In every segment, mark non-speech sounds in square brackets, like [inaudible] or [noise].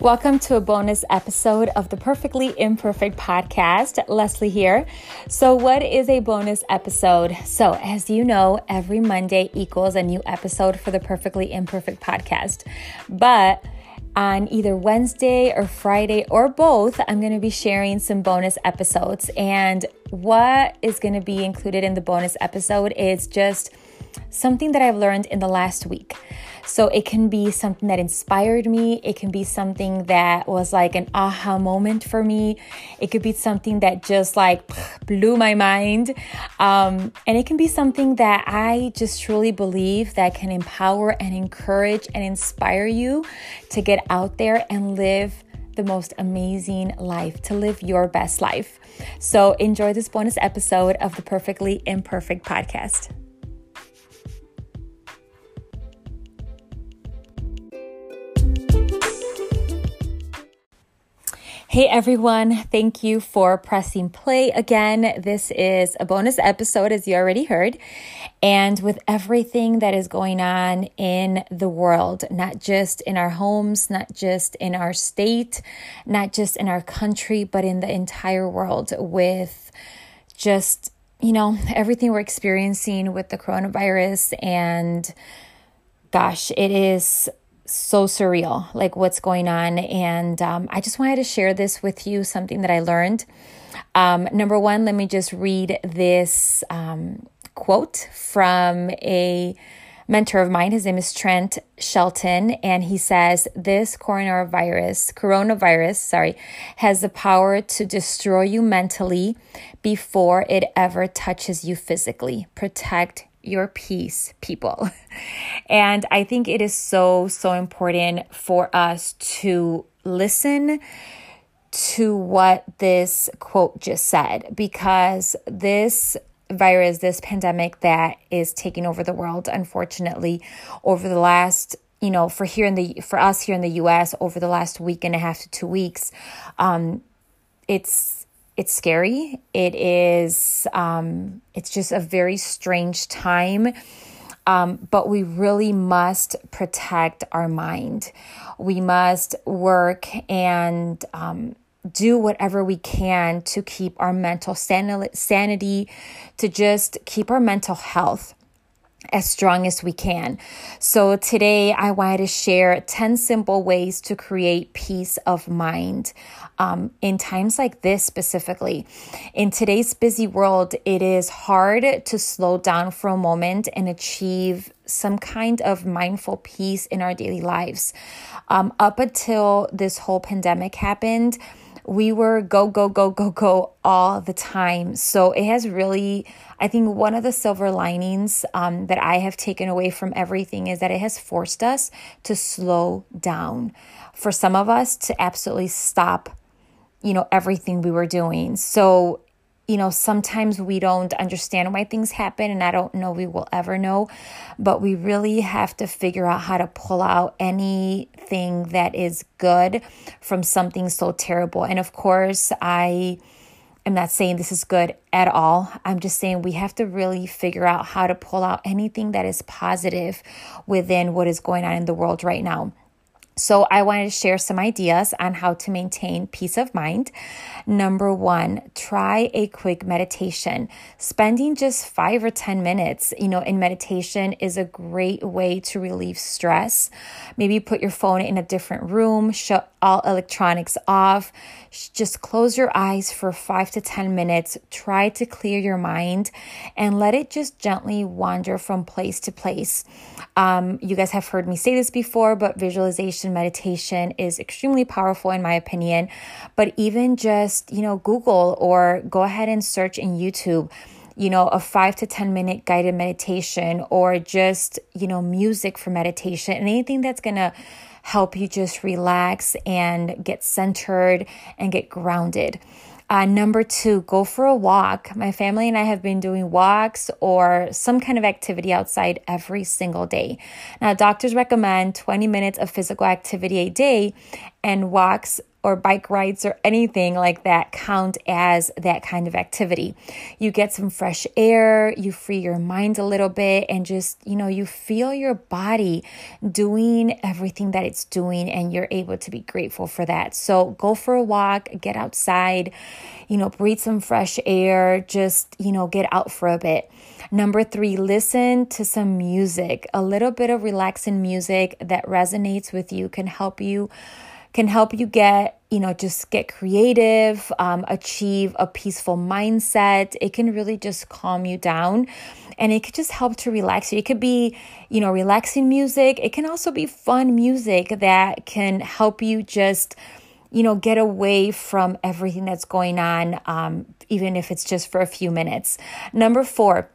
Welcome to a bonus episode of the Perfectly Imperfect podcast. Leslie here. So, what is a bonus episode? So, as you know, every Monday equals a new episode for the Perfectly Imperfect podcast. But on either Wednesday or Friday or both, I'm going to be sharing some bonus episodes. And what is going to be included in the bonus episode is just something that I've learned in the last week. So it can be something that inspired me. It can be something that was like an aha moment for me. It could be something that just like [laughs] blew my mind. Um, and it can be something that I just truly believe that can empower and encourage and inspire you to get out there and live the most amazing life, to live your best life. So enjoy this bonus episode of the Perfectly Imperfect podcast. Hey everyone, thank you for pressing play again. This is a bonus episode, as you already heard. And with everything that is going on in the world, not just in our homes, not just in our state, not just in our country, but in the entire world, with just, you know, everything we're experiencing with the coronavirus. And gosh, it is so surreal, like what's going on. And um, I just wanted to share this with you, something that I learned. Um, number one, let me just read this um, quote from a mentor of mine. His name is Trent Shelton, and he says, This coronavirus, coronavirus, sorry, has the power to destroy you mentally before it ever touches you physically. Protect your peace, people. [laughs] And I think it is so, so important for us to listen to what this quote just said because this virus, this pandemic that is taking over the world, unfortunately, over the last you know for here in the for us here in the US over the last week and a half to two weeks um it's it's scary. It is, um, it's just a very strange time. Um, but we really must protect our mind. We must work and um, do whatever we can to keep our mental sanity, to just keep our mental health as strong as we can. So, today I wanted to share 10 simple ways to create peace of mind um, in times like this specifically. In today's busy world, it is hard to slow down for a moment and achieve some kind of mindful peace in our daily lives. Um, up until this whole pandemic happened, we were go, go, go, go, go all the time. So it has really, I think, one of the silver linings um, that I have taken away from everything is that it has forced us to slow down. For some of us to absolutely stop, you know, everything we were doing. So you know, sometimes we don't understand why things happen, and I don't know we will ever know, but we really have to figure out how to pull out anything that is good from something so terrible. And of course, I am not saying this is good at all. I'm just saying we have to really figure out how to pull out anything that is positive within what is going on in the world right now. So, I wanted to share some ideas on how to maintain peace of mind. Number one, try a quick meditation. Spending just five or 10 minutes, you know, in meditation is a great way to relieve stress. Maybe put your phone in a different room, shut all electronics off, just close your eyes for five to 10 minutes. Try to clear your mind and let it just gently wander from place to place. Um, you guys have heard me say this before, but visualization meditation is extremely powerful in my opinion. But even just, you know, Google or go ahead and search in YouTube you know, a five to 10 minute guided meditation or just, you know, music for meditation and anything that's to help you just relax and get centered and get grounded. Uh, number two, go for a walk. My family and I have been doing walks or some kind of activity outside every single day. Now, doctors recommend 20 minutes of physical activity a day, and walks or bike rides or anything like that count as that kind of activity. You get some fresh air, you free your mind a little bit, and just, you know, you feel your body doing everything that it's doing, and you're able to be grateful for that. So go for a walk, get outside, you know, breathe some fresh air, just, you know, get out for a bit. Number three, listen to some music. A little bit of relaxing music that resonates with you can help you can help you get, you know, just get creative, um, achieve a peaceful mindset. It can really just calm you down and it could just help to relax you. It could be, you know, relaxing music. It can also be fun music that can help you just, you know, get away from everything that's going on, um, even if it's just for a few minutes. Number four,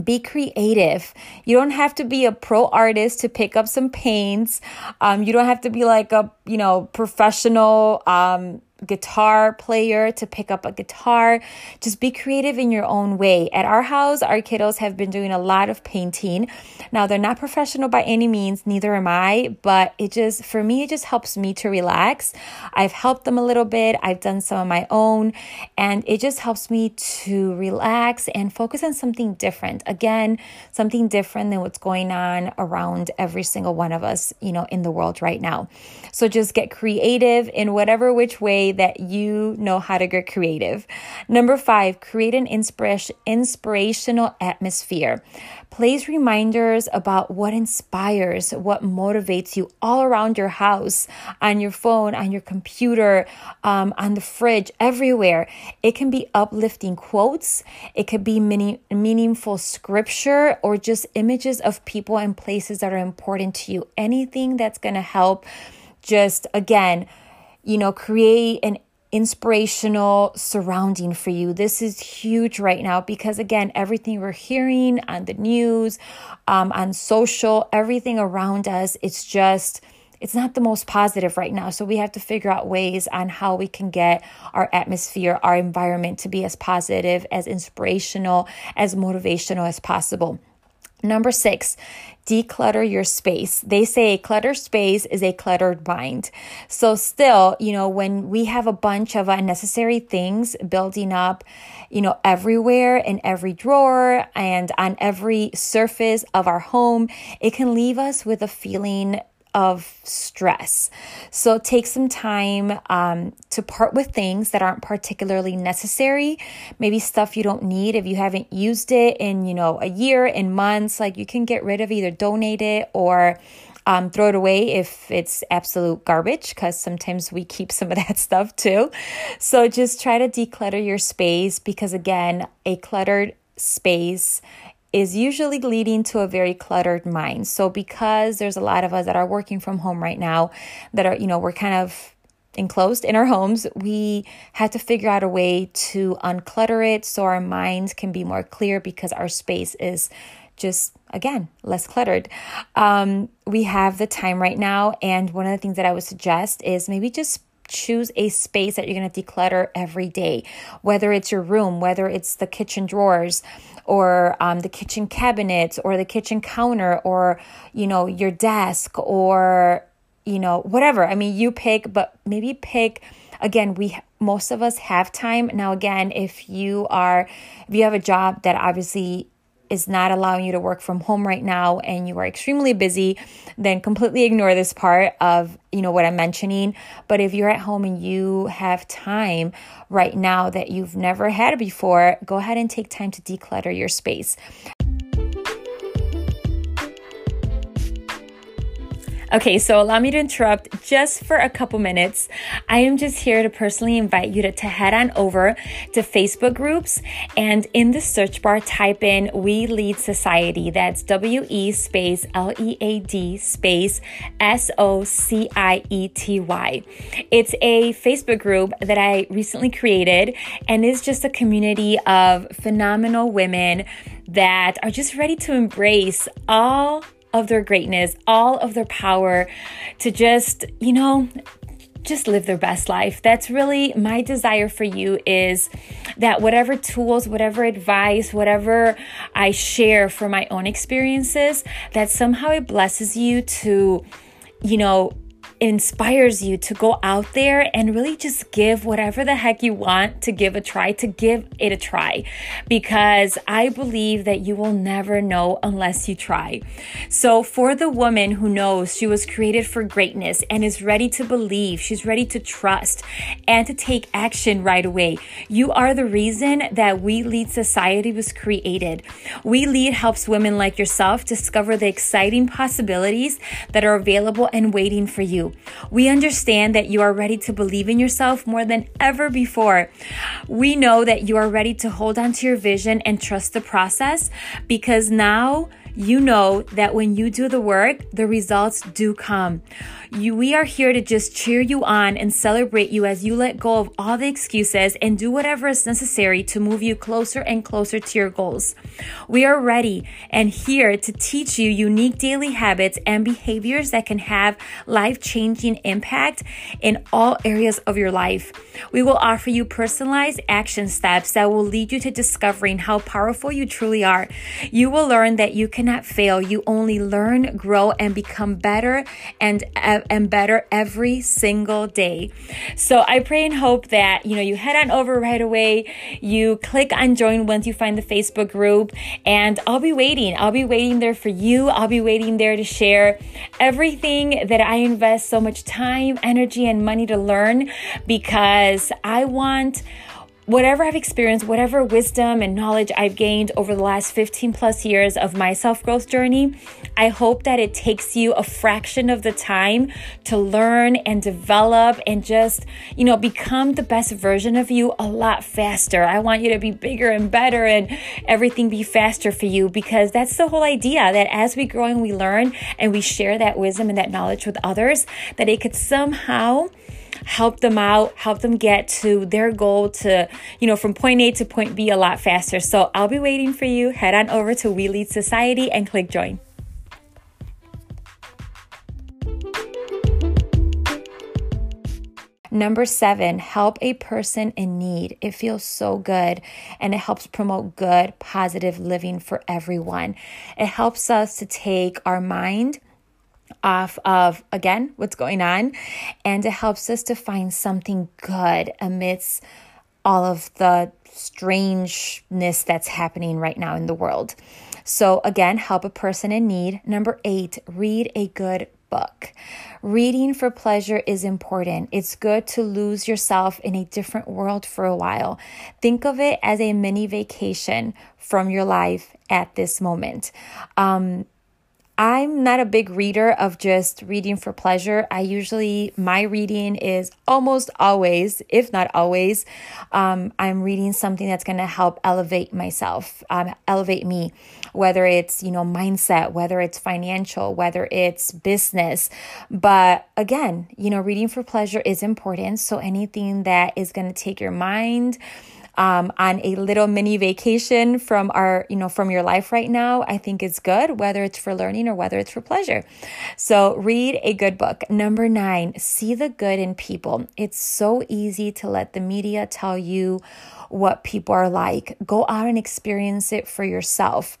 be creative. You don't have to be a pro artist to pick up some paints. Um, you don't have to be like a, you know, professional um, guitar player to pick up a guitar. Just be creative in your own way. At our house, our kiddos have been doing a lot of painting. Now, they're not professional by any means, neither am I, but it just, for me, it just helps me to relax. I've helped them a little bit, I've done some of my own, and it just helps me to relax and focus on something different. Again, something different than what's going on around every single one of us, you know, in the world right now. So just get creative in whatever which way that you know how to get creative. Number five, create an inspiration, inspirational atmosphere. Place reminders about what inspires, what motivates you all around your house, on your phone, on your computer, um, on the fridge, everywhere. It can be uplifting quotes, it could be many, meaningful scripture, or just images of people and places that are important to you. Anything that's going to help just, again, you know, create an inspirational surrounding for you. This is huge right now because, again, everything we're hearing on the news, um, on social, everything around us, it's just. It's not the most positive right now. So we have to figure out ways on how we can get our atmosphere, our environment to be as positive, as inspirational, as motivational as possible. Number six, declutter your space. They say a cluttered space is a cluttered mind. So, still, you know, when we have a bunch of unnecessary things building up, you know, everywhere in every drawer and on every surface of our home, it can leave us with a feeling of stress. So take some time um, to part with things that aren't particularly necessary. Maybe stuff you don't need if you haven't used it in you know a year, in months. Like you can get rid of either donate it or. Um, throw it away if it's absolute garbage because sometimes we keep some of that [laughs] stuff too. So just try to declutter your space because, again, a cluttered space is usually leading to a very cluttered mind. So because there's a lot of us that are working from home right now that are, you know, we're kind of enclosed in our homes, we had to figure out a way to unclutter it so our minds can be more clear because our space is just again less cluttered um, we have the time right now and one of the things that i would suggest is maybe just choose a space that you're going to declutter every day, whether it's your room, whether it's the kitchen drawers or um, the kitchen cabinets or the kitchen counter or, you know, your desk or, you know, whatever. I mean, you pick, but maybe pick again we most of us have time now again if you are if you have a job that obviously is not allowing you to work from home right now and you are extremely busy, then completely ignore this part of, you know, what I'm mentioning. But if you're at home and you have time right now that you've never had before, go ahead and take time to declutter your space. Okay, so allow me to interrupt just for a couple minutes. I am just here to personally invite you to, to head on over to Facebook groups and in the search bar type in We Lead Society. That's W E space L E A D space S O C I E T Y. It's a Facebook group that I recently created and is just a community of phenomenal women that are just ready to embrace all of their greatness, all of their power to just, you know, just live their best life. That's really my desire for you is that whatever tools, whatever advice, whatever I share from my own experiences, that somehow it blesses you to, you know, inspires you to go out there and really just give whatever the heck you want to give a try, to give it a try, because I believe that you will never know unless you try. So, for the woman who knows she was created for greatness and is ready to believe, she's ready to trust and to take action right away, you are the reason that We Lead Society was created. We Lead helps women like yourself discover the exciting possibilities that are available and waiting for you. We understand that you are ready to believe in yourself more than ever before. We know that you are ready to hold on to your vision and trust the process because now you know that when you do the work, the results do come. You, we are here to just cheer you on and celebrate you as you let go of all the excuses and do whatever is necessary to move you closer and closer to your goals. We are ready and here to teach you unique daily habits and behaviors that can have life changing impact in all areas of your life. We will offer you personalized action steps that will lead you to discovering how powerful you truly are. You will learn that you fail. You only learn, grow, and become better and uh, and better every single day. So I pray and hope that, you know, you head on over right away. You click on join once you find the Facebook group and I'll be waiting. I'll be waiting there for you. I'll be waiting there to share everything that I invest so much time, energy, and money to learn because I want whatever I've experienced, whatever wisdom and knowledge I've gained over the last 15 plus years of my self growth journey, I hope that it takes you a fraction of the time to learn and develop and just, you know, become the best version of you a lot faster. I want you to be bigger and better and everything be faster for you because that's the whole idea that as we grow and we learn and we share that wisdom and that knowledge with others, that it could somehow help them out, help them get to their goal to, you know, from point A to point B a lot faster. So I'll be waiting for you. Head on over to We Lead Society and click join. Number seven, help a person in need. It feels so good and it helps promote good, positive living for everyone. It helps us to take our mind off of, again, what's going on. And it helps us to find something good amidst all of the strangeness that's happening right now in the world. So, again, help a person in need. Number eight, read a good book. Reading for pleasure is important. It's good to lose yourself in a different world for a while. Think of it as a mini vacation from your life at this moment. Um, I'm not a big reader of just reading for pleasure. I usually, my reading is almost always, if not always, um, I'm reading something that's going to help elevate myself, um, elevate me, whether it's, you know, mindset, whether it's financial, whether it's business. But again, you know, reading for pleasure is important. So anything that is going to take your mind, um, on a little mini vacation from our, you know, from your life right now, I think is good, whether it's for learning or whether it's for pleasure. So read a good book. Number nine, see the good in people. It's so easy to let the media tell you what people are like. Go out and experience it for yourself.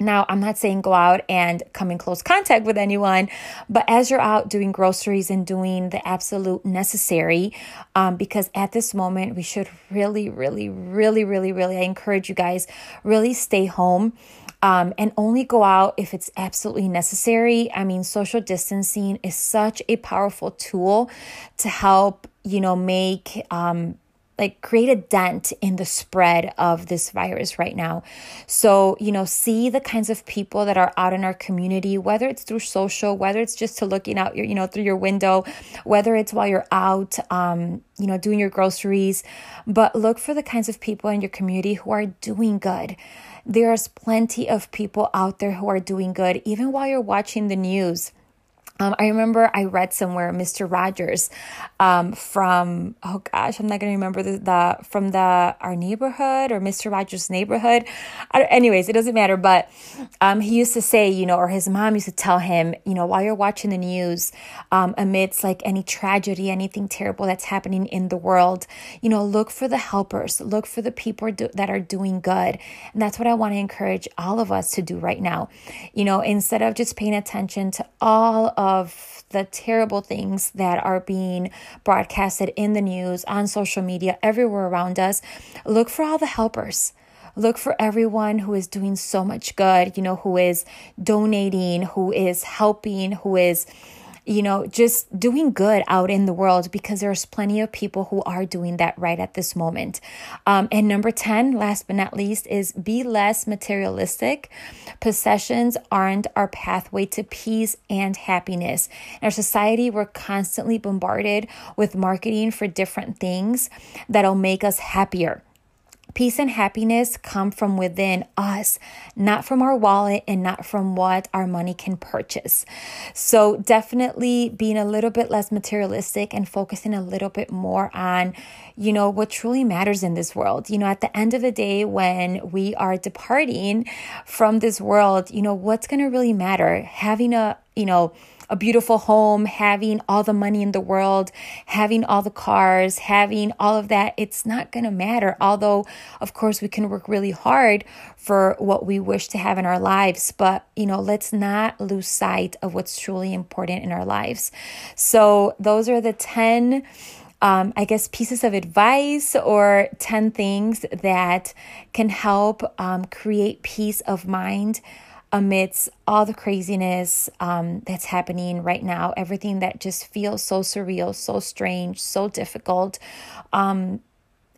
Now, I'm not saying go out and come in close contact with anyone, but as you're out doing groceries and doing the absolute necessary, um, because at this moment, we should really, really, really, really, really, I encourage you guys, really stay home. Um, and only go out if it's absolutely necessary. I mean, social distancing is such a powerful tool to help, you know, make um, like create a dent in the spread of this virus right now. So, you know, see the kinds of people that are out in our community, whether it's through social, whether it's just to looking out your, you know, through your window, whether it's while you're out, um, you know, doing your groceries, but look for the kinds of people in your community who are doing good. There's plenty of people out there who are doing good, even while you're watching the news. Um, I remember I read somewhere Mr. Rogers um, from oh gosh I'm not gonna remember the, the from the our neighborhood or Mr. Rogers' neighborhood. Anyways, it doesn't matter. But um, he used to say, you know, or his mom used to tell him, you know, while you're watching the news, um, amidst like any tragedy, anything terrible that's happening in the world, you know, look for the helpers, look for the people do, that are doing good, and that's what I want to encourage all of us to do right now. You know, instead of just paying attention to all of of the terrible things that are being broadcasted in the news, on social media, everywhere around us, look for all the helpers. Look for everyone who is doing so much good, you know, who is donating, who is helping, who is you know, just doing good out in the world because there's plenty of people who are doing that right at this moment. Um, and number 10, last but not least, is be less materialistic. Possessions aren't our pathway to peace and happiness. In our society, we're constantly bombarded with marketing for different things that'll make us happier Peace and happiness come from within us, not from our wallet and not from what our money can purchase. So, definitely being a little bit less materialistic and focusing a little bit more on, you know, what truly matters in this world. You know, at the end of the day, when we are departing from this world, you know, what's going to really matter? Having a, you know, a beautiful home, having all the money in the world, having all the cars, having all of that, it's not going to matter. Although, of course, we can work really hard for what we wish to have in our lives, but you know, let's not lose sight of what's truly important in our lives. So, those are the 10 um, I guess, pieces of advice or 10 things that can help um, create peace of mind amidst all the craziness um, that's happening right now, everything that just feels so surreal, so strange, so difficult. Um,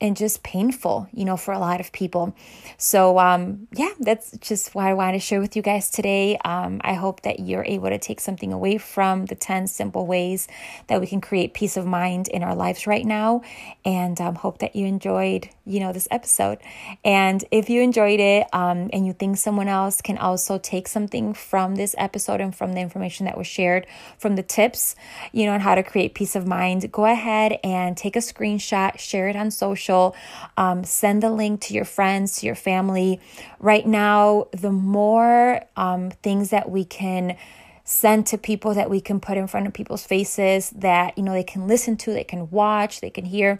and just painful, you know, for a lot of people. So, um, yeah, that's just what I wanted to share with you guys today. Um, I hope that you're able to take something away from the 10 simple ways that we can create peace of mind in our lives right now. And um, hope that you enjoyed, you know, this episode. And if you enjoyed it um, and you think someone else can also take something from this episode and from the information that was shared, from the tips, you know, on how to create peace of mind, go ahead and take a screenshot, share it on social. Um, send the link to your friends, to your family. Right now, the more um, things that we can send to people that we can put in front of people's faces that you know they can listen to they can watch they can hear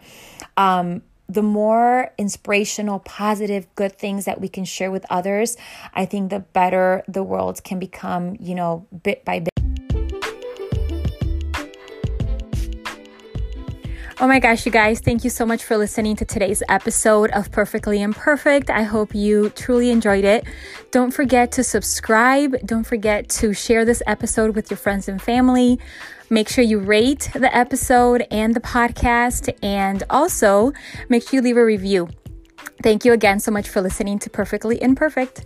um, the more inspirational, positive, good things that we can share with others, I think the better the world can become, you know, bit by bit. Oh my gosh, you guys, thank you so much for listening to today's episode of Perfectly Imperfect. I hope you truly enjoyed it. Don't forget to subscribe. Don't forget to share this episode with your friends and family. Make sure you rate the episode and the podcast, and also make sure you leave a review. Thank you again so much for listening to Perfectly Imperfect.